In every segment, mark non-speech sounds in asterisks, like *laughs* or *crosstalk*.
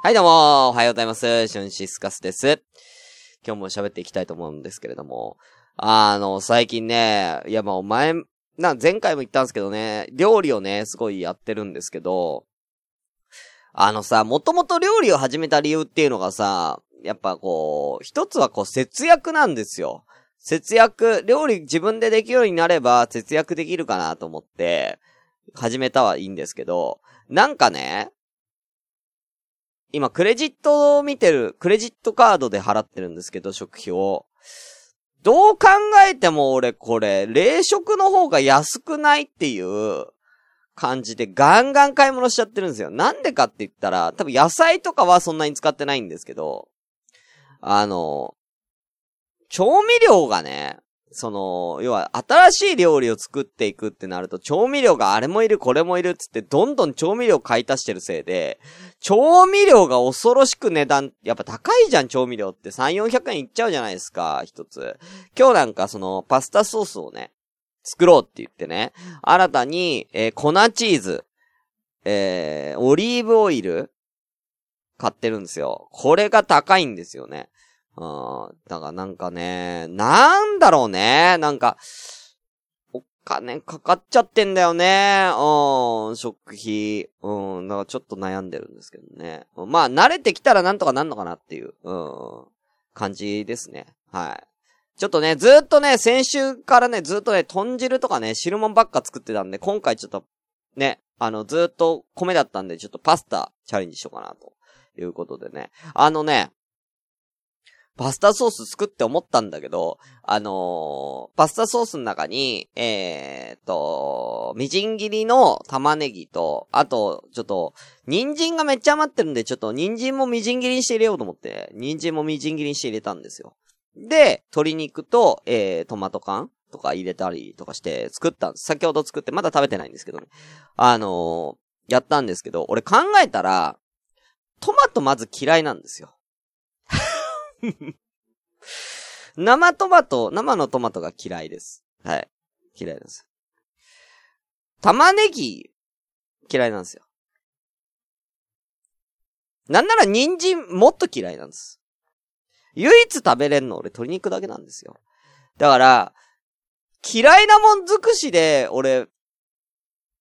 はい、どうも、おはようございます。シュンシスカスです。今日も喋っていきたいと思うんですけれども、あの、最近ね、いや、まあ、お前、な、前回も言ったんですけどね、料理をね、すごいやってるんですけど、あのさ、もともと料理を始めた理由っていうのがさ、やっぱこう、一つはこう、節約なんですよ。節約、料理自分でできるようになれば節約できるかなと思って、始めたはいいんですけど、なんかね、今、クレジットを見てる、クレジットカードで払ってるんですけど、食費を。どう考えても俺これ、冷食の方が安くないっていう感じでガンガン買い物しちゃってるんですよ。なんでかって言ったら、多分野菜とかはそんなに使ってないんですけど、あの、調味料がね、その、要は、新しい料理を作っていくってなると、調味料があれもいる、これもいるっつって、どんどん調味料買い足してるせいで、調味料が恐ろしく値段、やっぱ高いじゃん、調味料って。3、400円いっちゃうじゃないですか、一つ。今日なんかその、パスタソースをね、作ろうって言ってね、新たに、えー粉チーズ、えーオリーブオイル、買ってるんですよ。これが高いんですよね。うん。だからなんかね、なんだろうね。なんか、お金かかっちゃってんだよね。うん、食費。うん、だからちょっと悩んでるんですけどね。まあ、慣れてきたらなんとかなんのかなっていう、うん、感じですね。はい。ちょっとね、ずっとね、先週からね、ずっとね、豚汁とかね、汁物ばっか作ってたんで、今回ちょっと、ね、あの、ずっと米だったんで、ちょっとパスタチャレンジしようかな、ということでね。あのね、パスタソース作って思ったんだけど、あのーパスタソースの中に、えーっと、みじん切りの玉ねぎと、あと、ちょっと、人参がめっちゃ余ってるんで、ちょっと人参もみじん切りにして入れようと思って、人参もみじん切りにして入れたんですよ。で、鶏肉と、えー、トマト缶とか入れたりとかして作ったんです。先ほど作って、まだ食べてないんですけどね。あのーやったんですけど、俺考えたら、トマトまず嫌いなんですよ。*laughs* 生トマト、生のトマトが嫌いです。はい。嫌いです。玉ねぎ、嫌いなんですよ。なんなら人参もっと嫌いなんです。唯一食べれんの俺鶏肉だけなんですよ。だから、嫌いなもん尽くしで俺、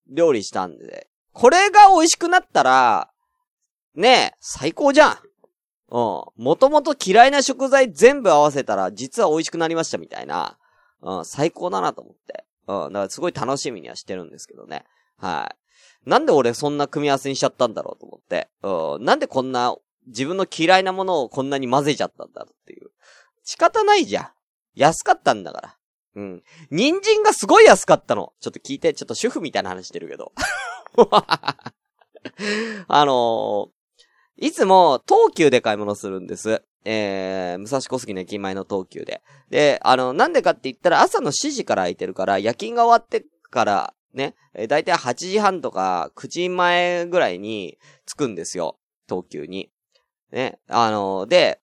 料理したんで、これが美味しくなったら、ねえ、最高じゃん。うん。もともと嫌いな食材全部合わせたら、実は美味しくなりましたみたいな。うん、最高だなと思って。うん、だからすごい楽しみにはしてるんですけどね。はい。なんで俺そんな組み合わせにしちゃったんだろうと思って。うん、なんでこんな、自分の嫌いなものをこんなに混ぜちゃったんだろうっていう。仕方ないじゃん。安かったんだから。うん。人参がすごい安かったの。ちょっと聞いて、ちょっと主婦みたいな話してるけど。*laughs* あのいつも東急で買い物するんです。えー、武蔵小杉の駅前の東急で。で、あの、なんでかって言ったら朝の7時から空いてるから、夜勤が終わってから、ね、えだいたい8時半とか9時前ぐらいに着くんですよ。東急に。ね、あので、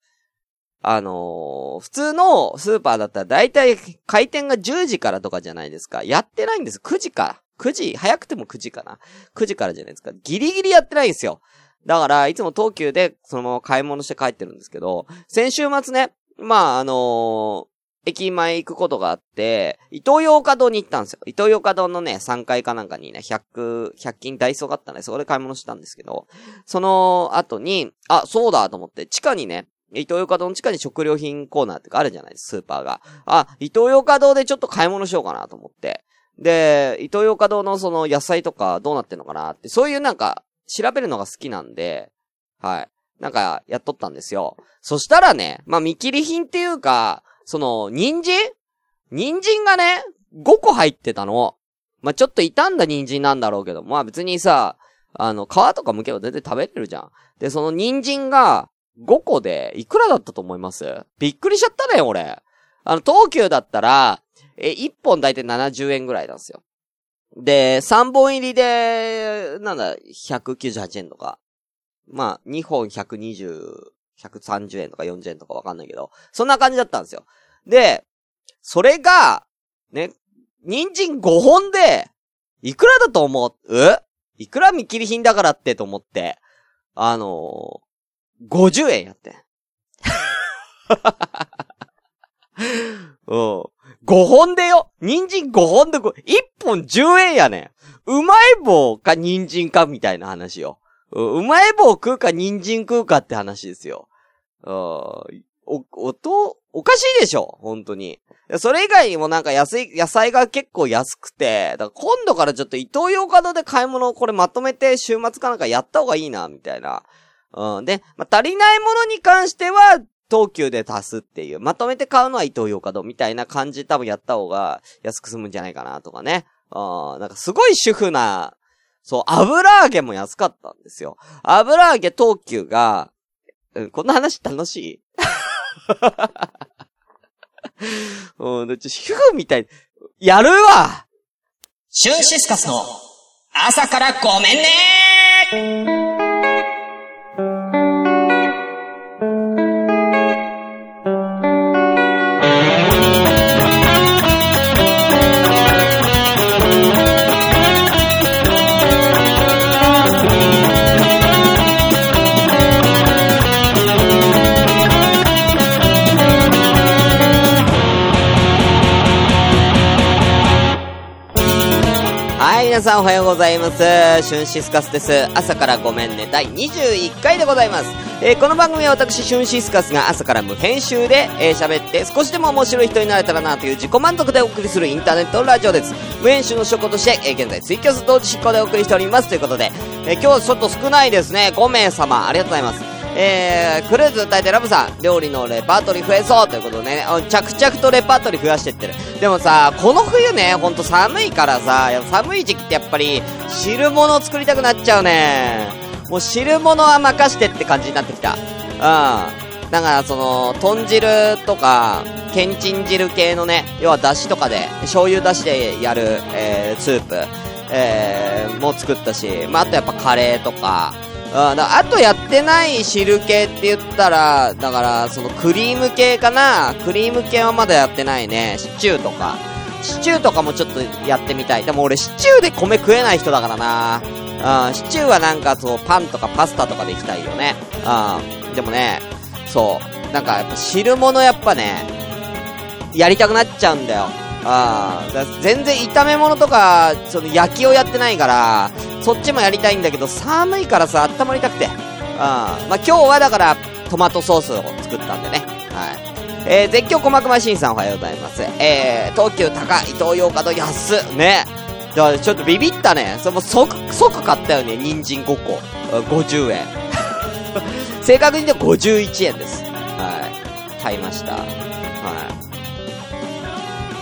あの普通のスーパーだったらだいたい開店が10時からとかじゃないですか。やってないんです。9時から。9時、早くても9時かな。9時からじゃないですか。ギリギリやってないんですよ。だから、いつも東急でそのまま買い物して帰ってるんですけど、先週末ね、まあ、あのー駅前行くことがあって、伊東洋華堂に行ったんですよ。伊東洋華堂のね、3階かなんかにね、100、100均ダイソーがあったんで、そこで買い物したんですけど、その後に、あ、そうだと思って、地下にね、伊東洋華堂の地下に食料品コーナーってかあるじゃないですか、スーパーが。あ、伊東洋華堂でちょっと買い物しようかなと思って。で、伊東洋華堂のその野菜とかどうなってんのかなって、そういうなんか、調べるのが好きなんで、はい。なんか、やっとったんですよ。そしたらね、まあ、見切り品っていうか、その、人参？人参がね、5個入ってたの。まあ、ちょっと傷んだ人参なんだろうけど、まあ別にさ、あの、皮とか剥けば全然食べれるじゃん。で、その人参が5個で、いくらだったと思います？びっくりしちゃったね、俺。あの、東急だったら、え、1本だいたい70円ぐらいなんですよ。で、3本入りで、なんだ、198円とか。まあ、2本120、130円とか40円とかわかんないけど、そんな感じだったんですよ。で、それが、ね、人参5本で、いくらだと思う？いくら見切り品だからってと思って、あの50円やってん。*laughs* うん。5本でよ人参5本で1本10円やねん。うまい棒か人参かみたいな話よ。うまい棒食うか人参食うかって話ですよ。お、おと、おかしいでしょ本当に。それ以外にもなんか安い、野菜が結構安くて、だから今度からちょっと伊東洋華堂で買い物をこれまとめて週末かなんかやった方がいいな、みたいな。うん。で、まあ、足りないものに関しては、東急で足すっていう。まとめて買うのは伊東洋華堂みたいな感じ多分やった方が安く済むんじゃないかなとかね。うん。なんかすごい主婦な、そう、油揚げも安かったんですよ。油揚げ東急が、うん、こんな話楽しい？うん、ちょ、主婦みたい。やるわシュンシスカスの朝からごめんね皆さんおはようございます。シュンシスカスです。朝からごめんね、第21回でございます。えー、この番組は私、シュンシスカスが朝から無編集で、えー、喋って少しでも面白い人になれたらなという自己満足でお送りするインターネットラジオです。無編集の証拠として、えー、現在ツイキャス同時執行でお送りしております。ということで、え今日はちょっと少ないですね。5名様、ありがとうございます。えー、クルーズ歌いてラブさん、料理のレパートリー増えそうということでね、着々とレパートリー増やしてってる。でもさ、この冬ね、ほんと寒いからさ、寒い時期ってやっぱり、汁物作りたくなっちゃうね。もう汁物は任してって感じになってきた。うん。だからその、豚汁とか、けんちん汁系のね、要は出汁とかで、醤油出しでやる、えー、スープ、えー、も作ったし、まあ、あとやっぱカレーとか、ああとやってない汁系って言ったら、だから、そのクリーム系かなクリーム系はまだやってないね。シチューとか。シチューとかもちょっとやってみたい。でも俺シチューで米食えない人だからなうん、シチューはなんかそう、パンとかパスタとかでいきたいよね。うん。でもね、そう。なんかやっぱ汁物やっぱね、やりたくなっちゃうんだよ。ああ、全然炒め物とか、その焼きをやってないから、そっちもやりたいんだけど、寒いからさ、温まりたくて。あまあ、今日はだから、トマトソースを作ったんでね。はい。えー、絶叫小幕マシンさんおはようございます。えー、東急高、伊東洋華堂安。ね。だからちょっとビビったね。それも即、即買ったよね。人参5個。50円。*laughs* 正確に言うと51円です。はい。買いました。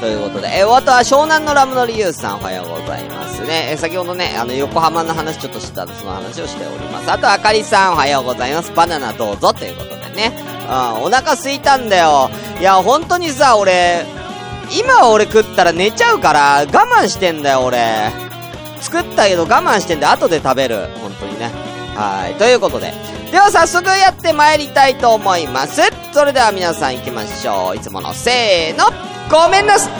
ということで、えー、あとは湘南のラムのリユースさんおはようございますね。えー、先ほどね、あの、横浜の話ちょっとした、その話をしております。あと、あかりさんおはようございます。バナナどうぞということでね。うん、お腹すいたんだよ。いや、本当にさ、俺、今俺食ったら寝ちゃうから、我慢してんだよ、俺。作ったけど我慢してんで、後で食べる。本当にね。はい。ということで。では早速やって参りたいと思います。それでは皆さん行きましょう。いつものせーの。ごめんなさい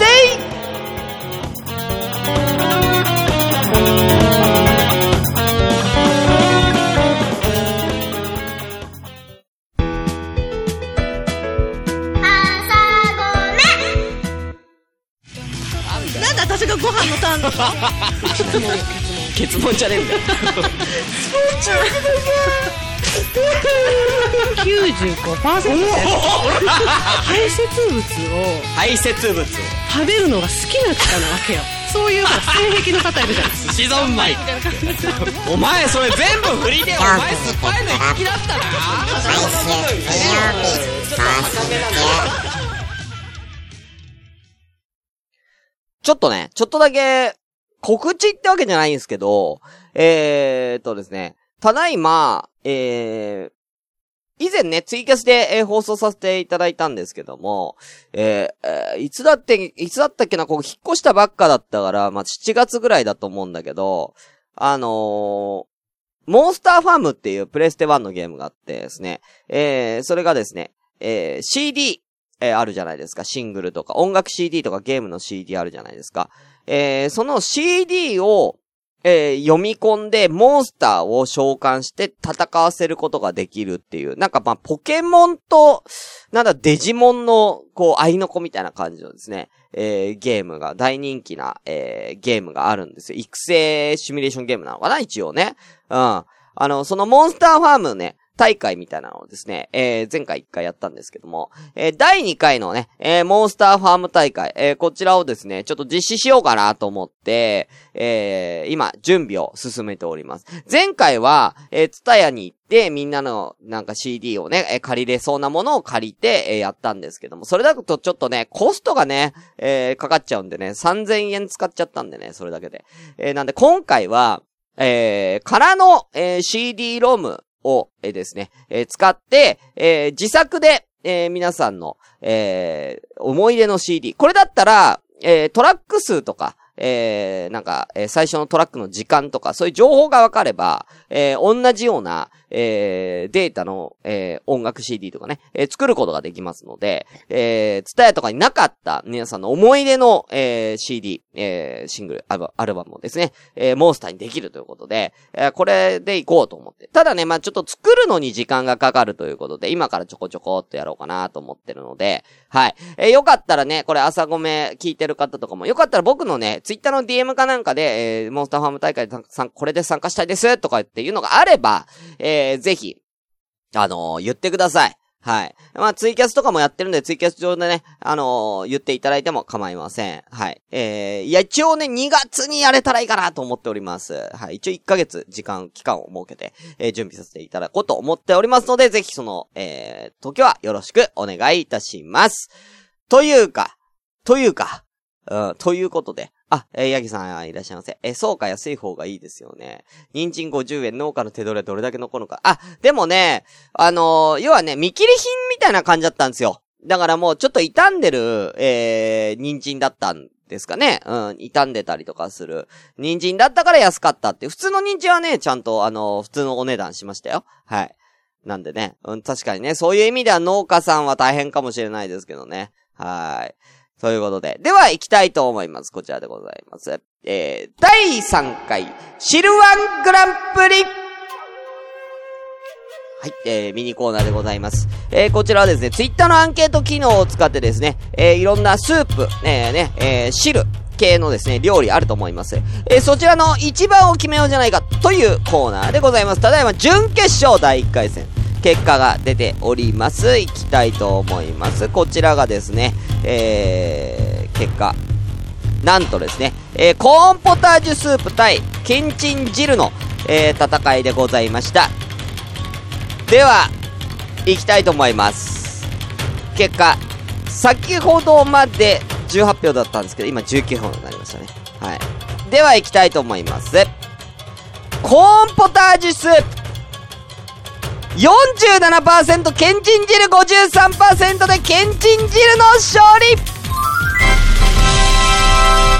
なんで私がご飯のターン *laughs* *laughs* ケツモンじゃねえんだ。よ。95%です排泄物を排泄物を食べるのが好きな方なわけよ。そういう性癖の方いるじゃないですか。シゾンマイお前それ全部振りでお前酸っぱいの好きだったな。毎週金曜日ちょっとね、ちょっとだけ、告知ってわけじゃないんですけど、えーっとですね、ただいま、えー、以前ね、ツイキャスで、えー、放送させていただいたんですけども、えー、え、いつだって、いつだったっけな、ここ引っ越したばっかだったから、まあ、7月ぐらいだと思うんだけど、あのー、モンスターファームっていうプレステ1のゲームがあってですね、えー、それがですね、えー、CD、えー、あるじゃないですか、シングルとか、音楽 CD とかゲームの CD あるじゃないですか。えー、その CD を、えー読み込んで、モンスターを召喚して戦わせることができるっていう、なんかまあ、ポケモンと、なんだ、デジモンの、こう、愛の子みたいな感じのですね、えーゲームが、大人気な、えーゲームがあるんですよ。育成シミュレーションゲームなのかな一応ね。うん。あの、そのモンスターファームね、大会みたいなのをですね、えー前回一回やったんですけども、えー第2回のね、えーモンスターファーム大会、えーこちらをですね、ちょっと実施しようかなと思って、えー今、準備を進めております。前回は、えー、ツタヤに行って、みんなの、なんか CD をね、えー借りれそうなものを借りて、えーやったんですけども、それだとちょっとね、コストがね、えーかかっちゃうんでね、3000円使っちゃったんでね、それだけで。えーなんで今回は、えー、空の、えー CD ロムを、えーですね、えー使って、えー自作で、えー皆さんの、えー思い出の CD。これだったら、えートラック数とか、えーなんか、えー最初のトラックの時間とか、そういう情報がわかれば、えー同じような、えーデータの、えー音楽 CD とかね、えー作ることができますので、えー、ツタヤとかになかった皆さんの思い出の、えー CD、えーシングル、アルバアルバムをですね、えーモンスターにできるということで、えーこれでいこうと思って。ただね、まあちょっと作るのに時間がかかるということで、今からちょこちょこっとやろうかなと思ってるので、はい。えーよかったらね、これ朝ごめ聞いてる方とかも、よかったら僕のね、ツイッターの DM かなんかで、えーモンスターファーム大会で、これで参加したいですとかっていうのがあれば、えーぜひ、あのー言ってください。はい。まあ、ツイキャスとかもやってるんで、ツイキャス上でね、あのー言っていただいても構いません。はい。えー、いや、一応ね、2月にやれたらいいかなと思っております。はい。一応1ヶ月、時間、期間を設けて、えー準備させていただこうと思っておりますので、ぜひその、えー、時はよろしくお願いいたします。というか、というか、うん、ということで、あ、えー、ヤギさんいらっしゃいませ。え、そうか安い方がいいですよね。人参50円、農家の手取りはどれだけ残るのか。あ、でもね、あのー要はね、見切り品みたいな感じだったんですよ。だからもうちょっと傷んでる、えー、人参だったんですかね。うん、傷んでたりとかする。人参だったから安かったって。普通の人参はね、ちゃんとあのー普通のお値段しましたよ。はい。なんでね、うん、確かにね、そういう意味では農家さんは大変かもしれないですけどね。はい。ということで。では、行きたいと思います。こちらでございます。えー、第3回、シルワングランプリはい、えー、ミニコーナーでございます。えー、こちらはですね、ツイッターのアンケート機能を使ってですね、えー、いろんなスープ、えー、ね、えー、汁、系のですね、料理あると思います。えー、そちらの一番を決めようじゃないかというコーナーでございます。ただいま準決勝第1回戦。結果が出ております。いきたいと思います。こちらがですね、えー、結果。なんとですね、えー、コーンポタージュスープ対ケンチン汁の、えー、戦いでございました。では、いきたいと思います。結果、先ほどまで18票だったんですけど、今19票になりましたね。はい。では、いきたいと思います。コーンポタージュスープ47%、ケンチン汁53%でケンチン汁の勝利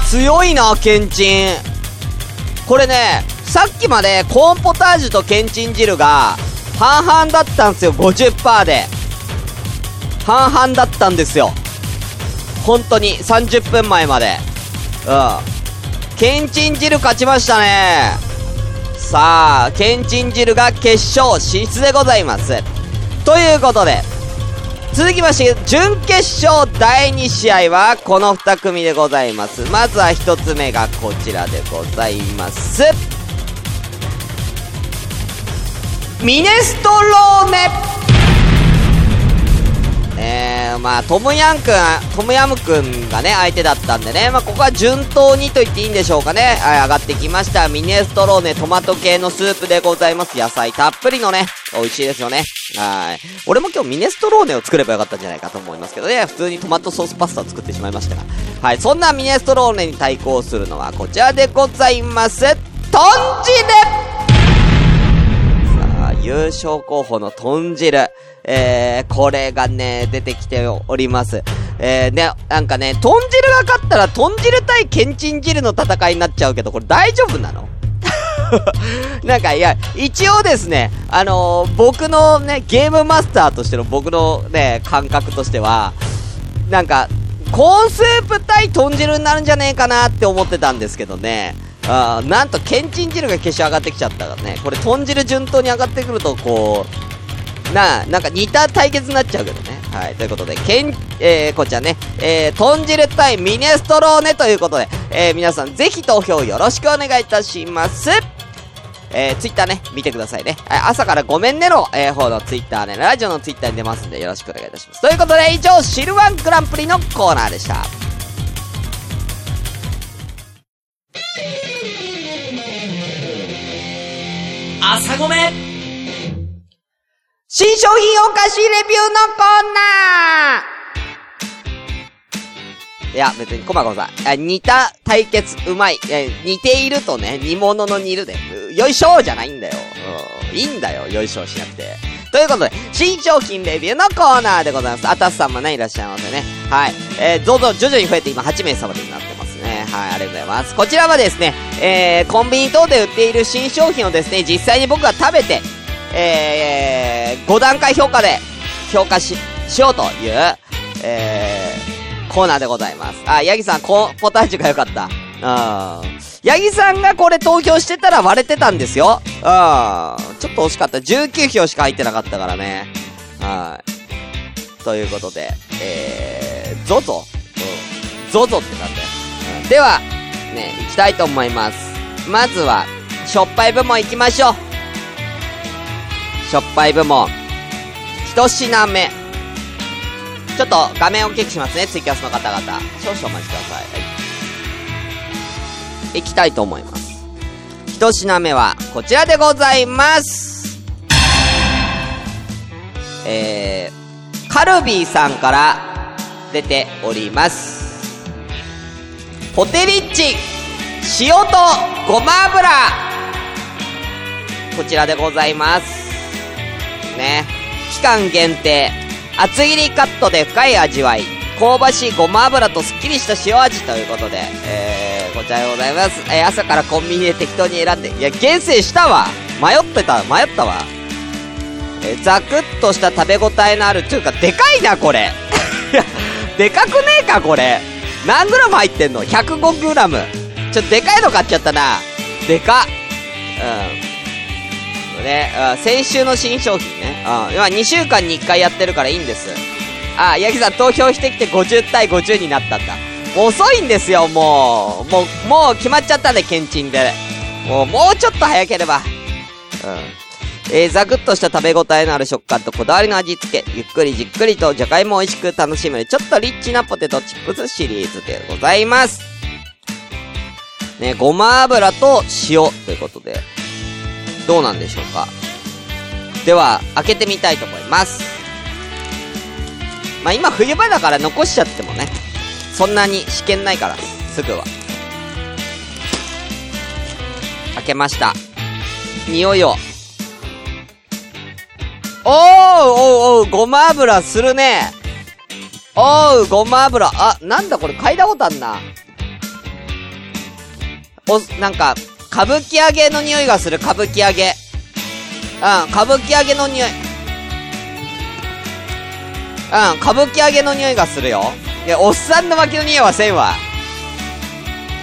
強いな、ケンチン。これね、さっきまでコーンポタージュとケンチン汁が半々だったんですよ、50%で。半々だったんですよ。本当に、30分前まで。うん。ケンチン汁勝ちましたね。さあ、けんちん汁が決勝進出でございます。ということで、続きまして、準決勝第2試合はこの2組でございます。まずは1つ目がこちらでございます。ミネストローネえー、まあ、トムヤンくん、トムヤムくんがね、相手だったんでね、まあ、ここは順当にと言っていいんでしょうかね。はい、上がってきました。ミネストローネトマト系のスープでございます。野菜たっぷりのね、美味しいですよね。はい。俺も今日ミネストローネを作ればよかったんじゃないかと思いますけどね、普通にトマトソースパスタを作ってしまいましたが。はい、そんなミネストローネに対抗するのはこちらでございます。トンジレさあ、優勝候補の豚汁。えー、これがね、出てきております。えー、ね、なんかね、豚汁が勝ったら豚汁対ケンチン汁の戦いになっちゃうけど、これ大丈夫なの？*laughs* なんか、いや、一応ですね、あのー僕のね、ゲームマスターとしての僕のね、感覚としては、なんか、コーンスープ対豚汁になるんじゃねえかなって思ってたんですけどね。あなんと、けんちん汁が消し上がってきちゃったからね。これ、豚汁順当に上がってくると、こう、な、なんか似た対決になっちゃうけどね。はい、ということで、けん、えー、こちらね、えー、豚汁対ミネストローネということで、えー、皆さんぜひ投票よろしくお願いいたします。えー、ツイッターね、見てくださいね。朝からごめんねの、えー、方のツイッターね、ラジオのツイッターに出ますんでよろしくお願いいたします。ということで、以上、シルワングランプリのコーナーでした。朝ごめん新商品お菓子レビューのコーナーいや、別に、コマコさん。似た対決、うまい。え似ているとね、煮物の煮るで。よいしょじゃないんだよ。いいんだよ、よいしょしなくて。ということで、新商品レビューのコーナーでございます。あたすさんもね、いらっしゃいますよね。はい。えー、どうぞ、徐々に増えて今8名様になってますね。はい、ありがとうございます。こちらはですね、えー、コンビニ等で売っている新商品をですね、実際に僕が食べて、えー、5段階評価で評価し、しようという、えー、コーナーでございます。あ、ヤギさん、コーンポタージュが良かった。うん。ヤギさんがこれ投票してたら割れてたんですよ。うん。ちょっと惜しかった。19票しか入ってなかったからね。はい。ということで、えー、ゾゾうん。ゾゾってなんだよ。うんでは、ね、行きたいと思います。まずは、しょっぱい部門行きましょう。しょっぱい部門。一品目。ちょっと画面を大きくしますね、ツイキャスの方々。少々お待ちください。はい。いきたいと思います。一品目は、こちらでございます。えー、カルビーさんから出ております。ポテリッチ塩とごま油こちらでございます。ね。期間限定。厚切りカットで深い味わい。香ばしいごま油とすっきりした塩味ということで、えー、こちらでございます。えー、朝からコンビニで適当に選んで、いや、厳選したわ迷ってた、迷ったわ。えー、ザクッとした食べ応えのある、というか、でかいな、これ。*laughs* でかくねえか、これ。何グラム入ってんの ?105 グラム。ちょっとでかいの買っちゃったな。でか。うん。ね、うん先週の新商品ね。うん。今2週間に1回やってるからいいんです。あ、ヤギさん投票してきて50対50になったんだ。遅いんですよ、もう。もう、もう決まっちゃったんで、ケンチンで。もう、もうちょっと早ければ。うん。えー、ザクッとした食べ応えのある食感とこだわりの味付け、ゆっくりじっくりとじゃがいも美味しく楽しめる、ちょっとリッチなポテトチップスシリーズでございます。ね、ごま油と塩ということで、どうなんでしょうか？では、開けてみたいと思います。まあ、今冬場だから残しちゃってもね、そんなに試験ないから、すぐは。開けました。匂いを。おーおうおう、ごま油するね。おう、ごま油。あ、なんだこれ？嗅いだことあんな。お、なんか、歌舞伎揚げの匂いがする、歌舞伎揚げ。うん、歌舞伎揚げの匂い。うん、歌舞伎揚げの匂いがするよ。いや、おっさんの脇の匂いはせんわ。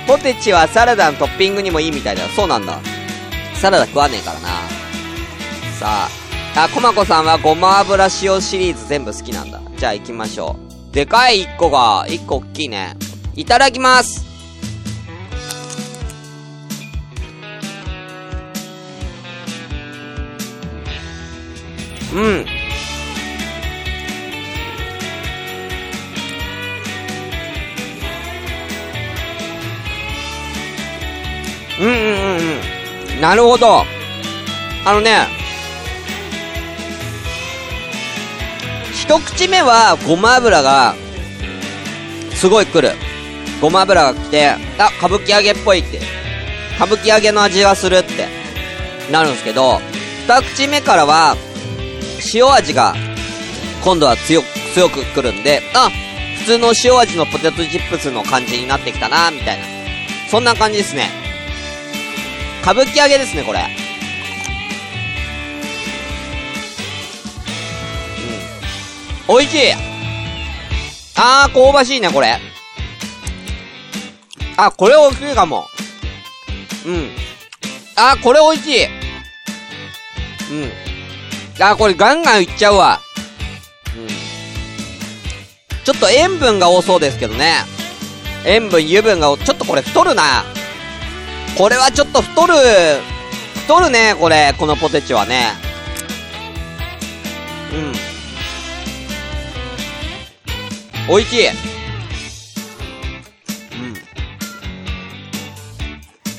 ポテチはサラダのトッピングにもいいみたいだよ。そうなんだ。サラダ食わねえからな。さあ、あ、コマコさんはごま油塩シリーズ全部好きなんだ。じゃあ行きましょう。でかい1個が、1個大きいね。いただきます。うん。うんうんうんうん。なるほど。あのね、一口目はごま油が、すごい来る。ごま油が来て、あ、歌舞伎揚げっぽいって。歌舞伎揚げの味がするって、なるんですけど、二口目からは、塩味が、今度は強く、強く来るんで、あ、普通の塩味のポテトチップスの感じになってきたな、みたいな。そんな感じですね。歌舞伎揚げですね、これ。うん。美味しいあー、香ばしいね、これ。あ、これ美味しいかも。うん。あー、これ美味しい。うん。あー、これガンガンいっちゃうわ。うん。ちょっと塩分が多そうですけどね。塩分、油分が多、ちょっとこれ太るな。これはちょっと太る、太るね、これ、このポテチはね。うん。美味しい。うん。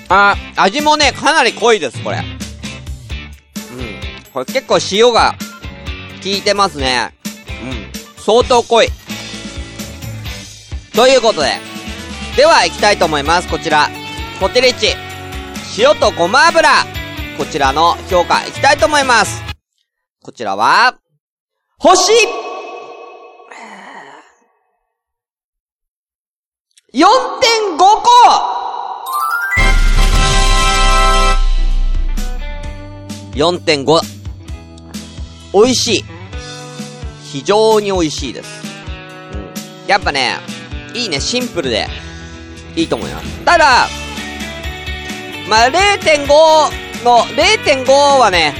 あ、味もね、かなり濃いです、これ。うん。これ結構塩が効いてますね。うん。相当濃い。ということで。では、行きたいと思います。こちら。ポテリチ。塩とごま油。こちらの評価、いきたいと思います。こちらは、星 !4.5 個4.5。美味しい。非常に美味しいです。うん。やっぱね、いいね、シンプルで、いいと思います。ただ、まあ、0.5の、0.5はね、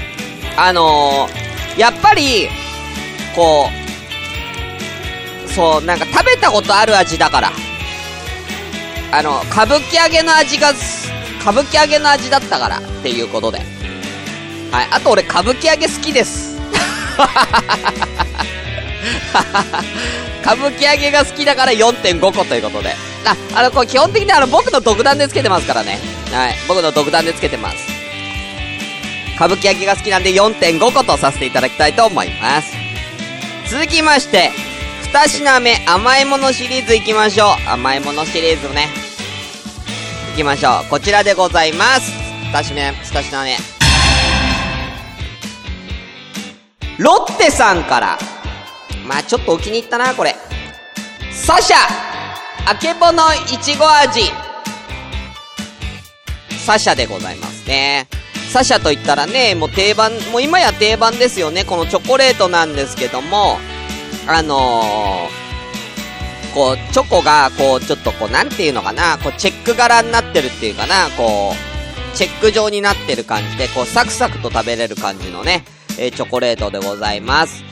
あのー、やっぱり、こう、そう、なんか食べたことある味だから。あの、歌舞伎揚げの味が、歌舞伎揚げの味だったからっていうことで。はい。あと俺歌舞伎揚げ好きです。*laughs* 歌舞伎揚げが好きだから4.5個ということで。あ、あの、これ基本的にあの、僕の独断でつけてますからね。はい。僕の独断でつけてます。歌舞伎揚げが好きなんで4.5個とさせていただきたいと思います。続きまして、二品目、甘いものシリーズ行きましょう。甘いものシリーズね。行きましょう。こちらでございます。二品目、二品目。ロッテさんから。まあちょっとお気に入ったな、これ。サシャあけぼのいちご味サシャでございますね。サシャと言ったらね、もう定番、もう今や定番ですよね。このチョコレートなんですけども、あのー、こう、チョコが、こう、ちょっとこう、なんていうのかな、こう、チェック柄になってるっていうかな、こう、チェック状になってる感じで、こう、サクサクと食べれる感じのね、えーチョコレートでございます。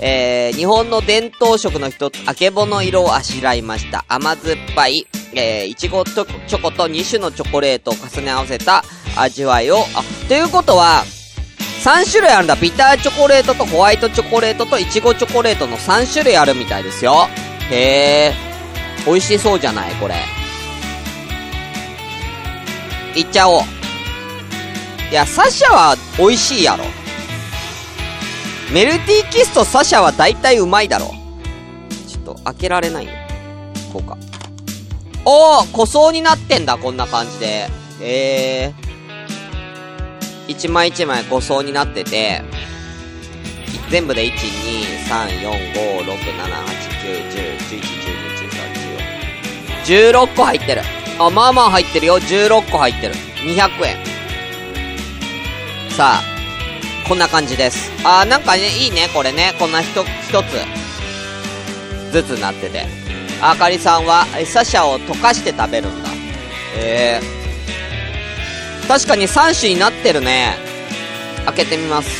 えー、日本の伝統食の一つ、あけぼの色をあしらいました。甘酸っぱい、えー、いちごとチョコと2種のチョコレートを重ね合わせた味わいを、あ、ということは、3種類あるんだ。ビターチョコレートとホワイトチョコレートとイチゴチョコレートの3種類あるみたいですよ。へえ。美味しそうじゃないこれ。いっちゃおう。いや、サシャは美味しいやろ。メルティーキスとサシャは大体うまいだろ。ちょっと開けられないよ。こうか。おー濃層になってんだ、こんな感じで。えー。一枚一枚5層になってて、全部で1、2、3、4、5、6、7、8、9、10、11、12、13、14。16個入ってる。あ、まあまあ入ってるよ。16個入ってる。200円。さあ、こんな感じです。あー、なんかね、いいね、これね。こんな一、一つ、ずつなってて。あかりさんは、えサシャを溶かして食べるんだ。えー。確かに3種になってるね。開けてみます。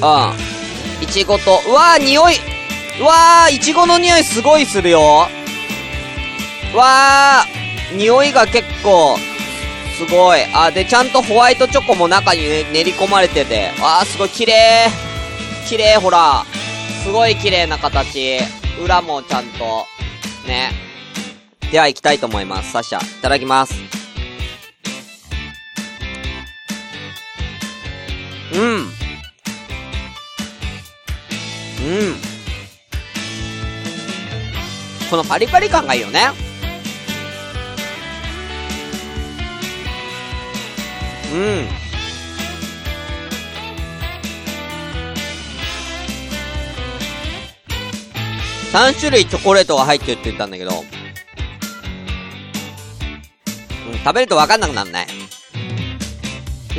うん。いちごと、うわー、匂い。うわー、いちごの匂いすごいするよ。わー、匂いが結構、すごい。あ、で、ちゃんとホワイトチョコも中に、ね、練り込まれてて。あー、すごい綺麗。綺麗、ほら。すごい綺麗な形。裏もちゃんと。ね。では行きたいと思います。サッシャ。いただきます。うん。うん。このパリパリ感がいいよね。うん。3種類チョコレートが入ってるって言ったんだけど、うん、食べるとわかんなくなんない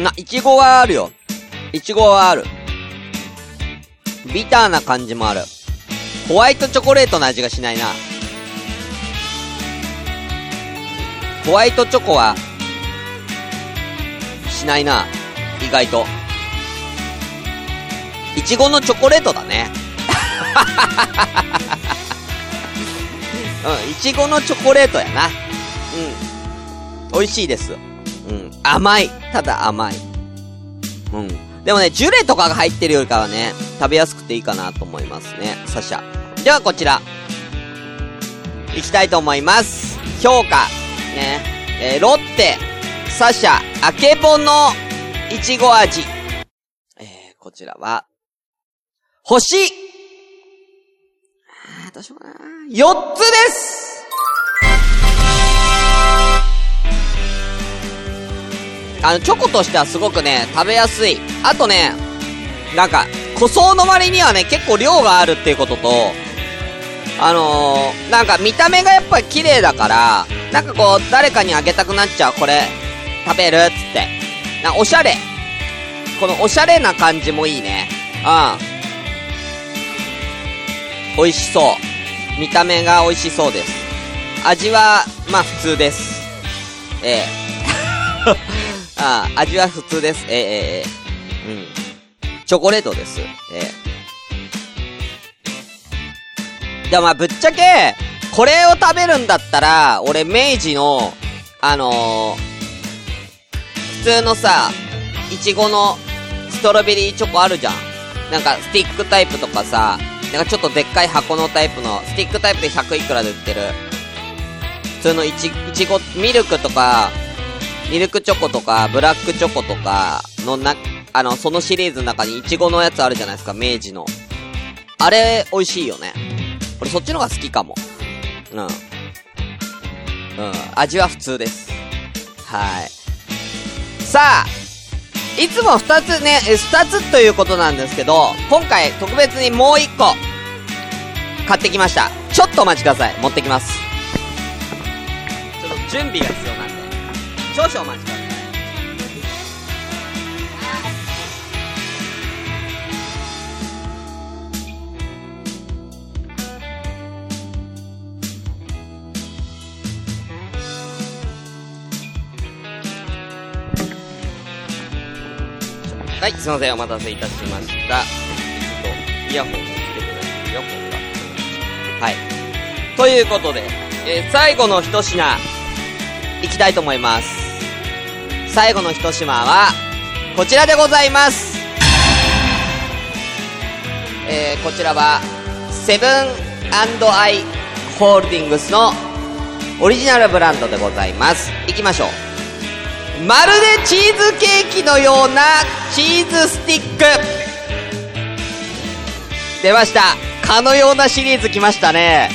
な、いちごはあるよ。いちごはある。ビターな感じもある。ホワイトチョコレートの味がしないな。ホワイトチョコは、しないな。意外と。いちごのチョコレートだね。*laughs* うん、いちごのチョコレートやな。うん。美味しいです。うん。甘い。ただ甘い。うん。でもね、ジュレとかが入ってるよりかはね、食べやすくていいかなと思いますね。サシャ。ではこちら。いきたいと思います。評価。ね。えーロッテ、サシャ、あけぼの、いちご味。えー、こちらは、星あーどうしようかな。4つですあの、チョコとしてはすごくね、食べやすい。あとね、なんか、塗装の割にはね、結構量があるっていうことと、あのー、なんか見た目がやっぱり綺麗だから、なんかこう、誰かにあげたくなっちゃう、これ、食べるっつって。な、おしゃれ。このおしゃれな感じもいいね。うん。美味しそう。見た目が美味しそうです。味は、まあ普通です。ええ *laughs* ああ、味は普通です。ええええうん。チョコレートです。ええでもまあぶっちゃけ、これを食べるんだったら、俺明治の、あのー通のさ、いちごのストロベリーチョコあるじゃん。なんかスティックタイプとかさ、なんかちょっとでっかい箱のタイプの、スティックタイプで100いくらで売ってる。普通のいち、いちご、ミルクとか、ミルクチョコとか、ブラックチョコとかのな、あの、そのシリーズの中にいちごのやつあるじゃないですか、明治の。あれ、美味しいよね。俺そっちの方が好きかも。うん。うん。味は普通です。はい。さあ、いつも2つね、え二つということなんですけど、今回特別にもう1個、買ってきました。ちょっとお待ちください。持ってきます。ちょっと準備が必要なんで、少々お待ちください。はい、すいません、お待たせいたしました。ちょっと、イヤホンをつけてない。イヤホンが。はい。ということで、えー最後の一品、いきたいと思います。最後の一品は、こちらでございます。えー、こちらは、セブンアイ・ホールディングスのオリジナルブランドでございます。いきましょう。まるでチーズケーキのようなチーズスティック。出ました。かのようなシリーズ来ましたね。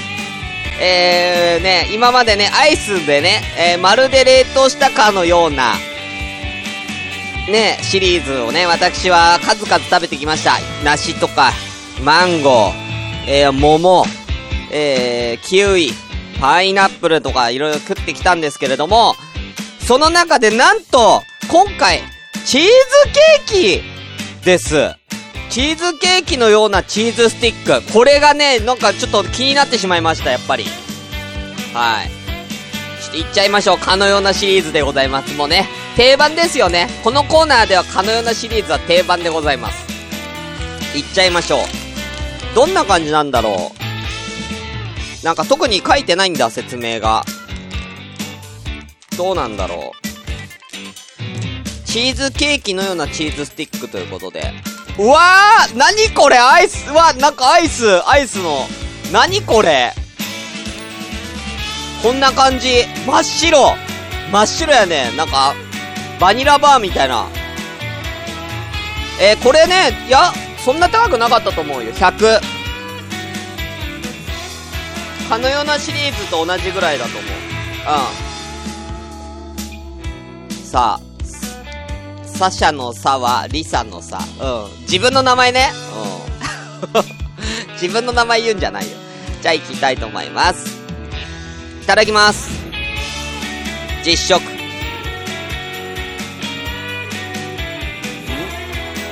えー、ね、今までね、アイスでね、えーまるで冷凍したかのような、ね、シリーズをね、私は数々食べてきました。梨とか、マンゴー、えー、桃、えー、キウイ、パイナップルとかいろいろ食ってきたんですけれども、その中でなんと、今回、チーズケーキです。チーズケーキのようなチーズスティック。これがね、なんかちょっと気になってしまいました、やっぱり。はい。ちょっといっちゃいましょう。かのようなシリーズでございます。もうね、定番ですよね。このコーナーではかのようなシリーズは定番でございます。いっちゃいましょう。どんな感じなんだろう。なんか特に書いてないんだ、説明が。どうなんだろう。チーズケーキのようなチーズスティックということで。うわー何これ？アイス？うわ、なんかアイスアイスの。何これ？こんな感じ。真っ白真っ白やね。なんか、バニラバーみたいな。えー、これね、いや、そんな高くなかったと思うよ。100。かのようなシリーズと同じぐらいだと思う。うん。さあ、サシャの差はリサの差。うん。自分の名前ね。うん。*laughs* 自分の名前言うんじゃないよ。じゃあ行きたいと思います。いただきます。実食。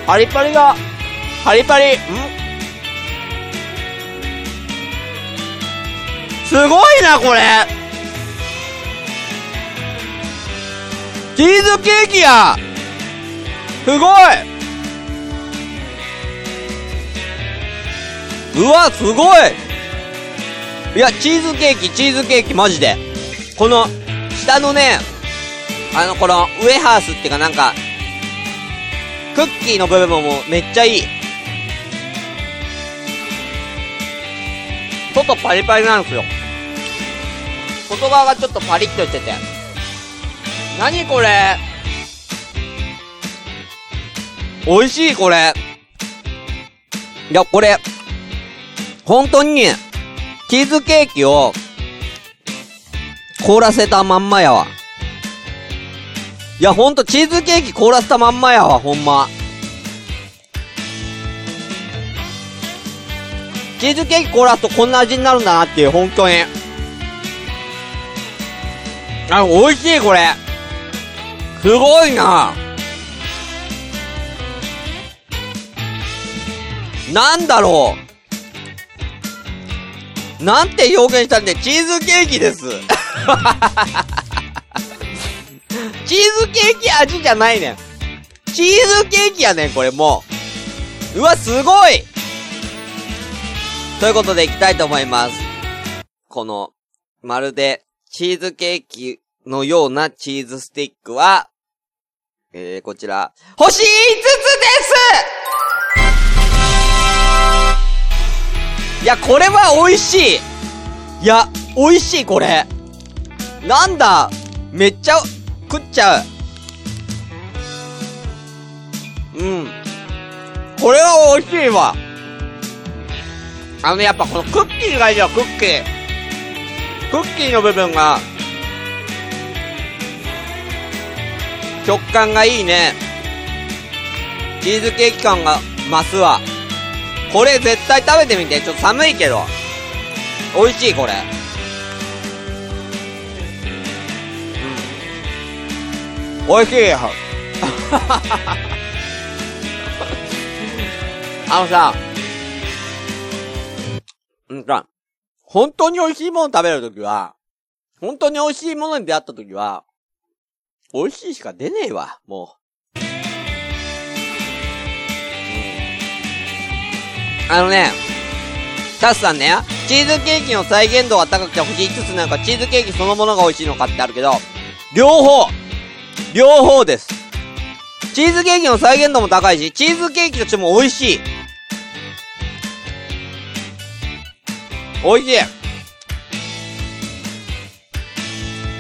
パリパリが、パリパリ、ん？すごいな、これチーズケーキやすごいうわ、すごいいや、チーズケーキ、チーズケーキ、マジで。この、下のね、あの、この、ウエハースっていうかなんか、クッキーの部分もめっちゃいい。外パリパリなんですよ。外側がちょっとパリッとしてて。何これ？美味しいこれ。いや、これ、本当に、チーズケーキを、凍らせたまんまやわ。いや、ほんと、チーズケーキ凍らせたまんまやわ、ほんま。チーズケーキ凍らすとこんな味になるんだなっていう、ほんとに。あ、美味しい、これ。すごいな。なんだろう。なんて表現したんで、チーズケーキです。*laughs* チーズケーキ味じゃないねん。チーズケーキやねん、これもう。うわ、すごいということで行きたいと思います。この、まるで、チーズケーキのようなチーズスティックは、えー、こちら、星5つですいや、これは美味しいいや、美味しい、これ。なんだ？めっちゃ、食っちゃう。うん。これは美味しいわ。あの、やっぱこのクッキーがいいよ、クッキー。クッキーの部分が、食感がいいね。チーズケーキ感が増すわ。これ絶対食べてみて。ちょっと寒いけど。美味しい、これ。うん。美味しいよ。*laughs* あのさ、うんか、本当に美味しいもの食べるときは、本当に美味しいものに出会ったときは、美味しいしか出ねえわ、もう。あのね、タスさんね、チーズケーキの再現度が高くて星5つなのか、チーズケーキそのものが美味しいのかってあるけど、両方両方です。チーズケーキの再現度も高いし、チーズケーキとしても美味しい。美味しい。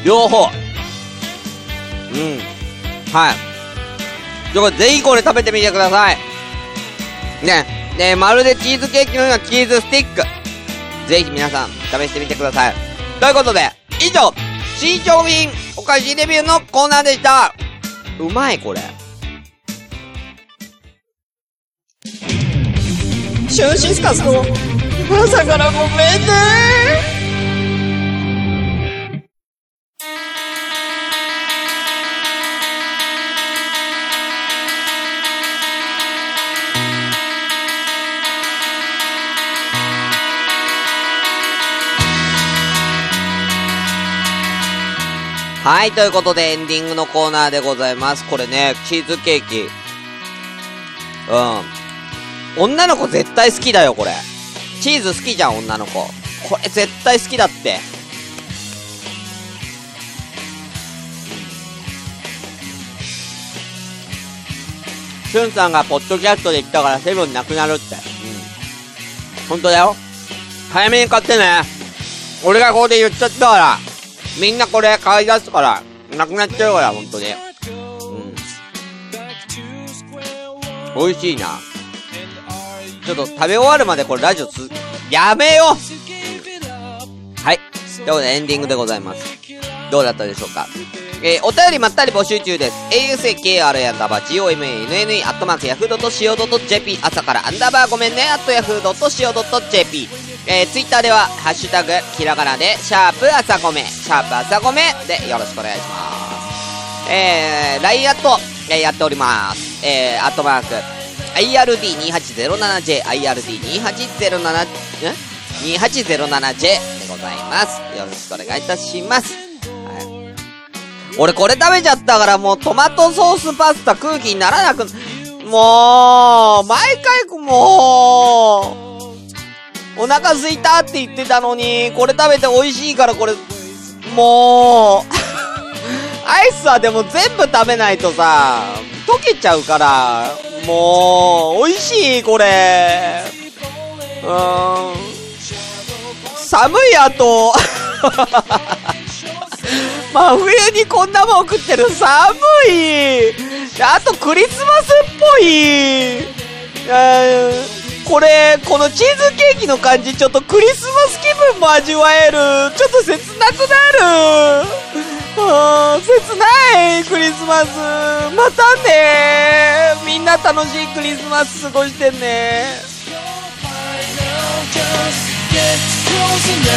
両方。うん。はい。ということで、ぜひこれ食べてみてください。ね。ねまるでチーズケーキのようなチーズスティック。ぜひ皆さん、試してみてください。ということで、以上、新商品お菓子レビューのコーナーでした。うまい、これ。シュンシスカスの朝からごめんねはい、ということでエンディングのコーナーでございます。これね、チーズケーキ。うん。女の子絶対好きだよ、これ。チーズ好きじゃん、女の子。これ絶対好きだって。しゅんさんがポッドキャストで言ったからセブンなくなるって。うん。ほんとだよ。早めに買ってね。俺がここで言っちゃったから。みんなこれ買い出すから、なくなっちゃうから、ほんとに。うん。美味しいな。ちょっと食べ終わるまでこれラジオつ、やめよう、ん、はい。ということでエンディングでございます。どうだったでしょうか？えー、お便りまったり募集中です。ausakr アンダーバー gomenne アットマークヤフー .co.jp 朝からアンダーバーごめんねアットヤフー .co.jp えー、ツイッターでは、ハッシュタグ、ひらがなで、シャープ朝ごめ、シャープ朝ごめでよろしくお願いします。えー、LINE アット、えー、やっております。えー、アットマーク、IRD2807J、IRD2807、ん ?2807J でございます。よろしくお願いいたします。はい。俺これ食べちゃったからもうトマトソースパスタ空気にならなく、もう、毎回もう、お腹空いたって言ってたのに、これ食べて美味しいからこれ、もう、*laughs* アイスはでも全部食べないとさ、溶けちゃうから、もう、美味しいこれ。うーん。寒い後、*laughs* 真冬にこんなもん食ってる寒いあとクリスマスっぽいうんこれ、このチーズケーキの感じ、ちょっとクリスマス気分も味わえる。ちょっと切なくなる。あー切ないクリスマス。またねみんな楽しいクリスマス過ごしてね。just gets closer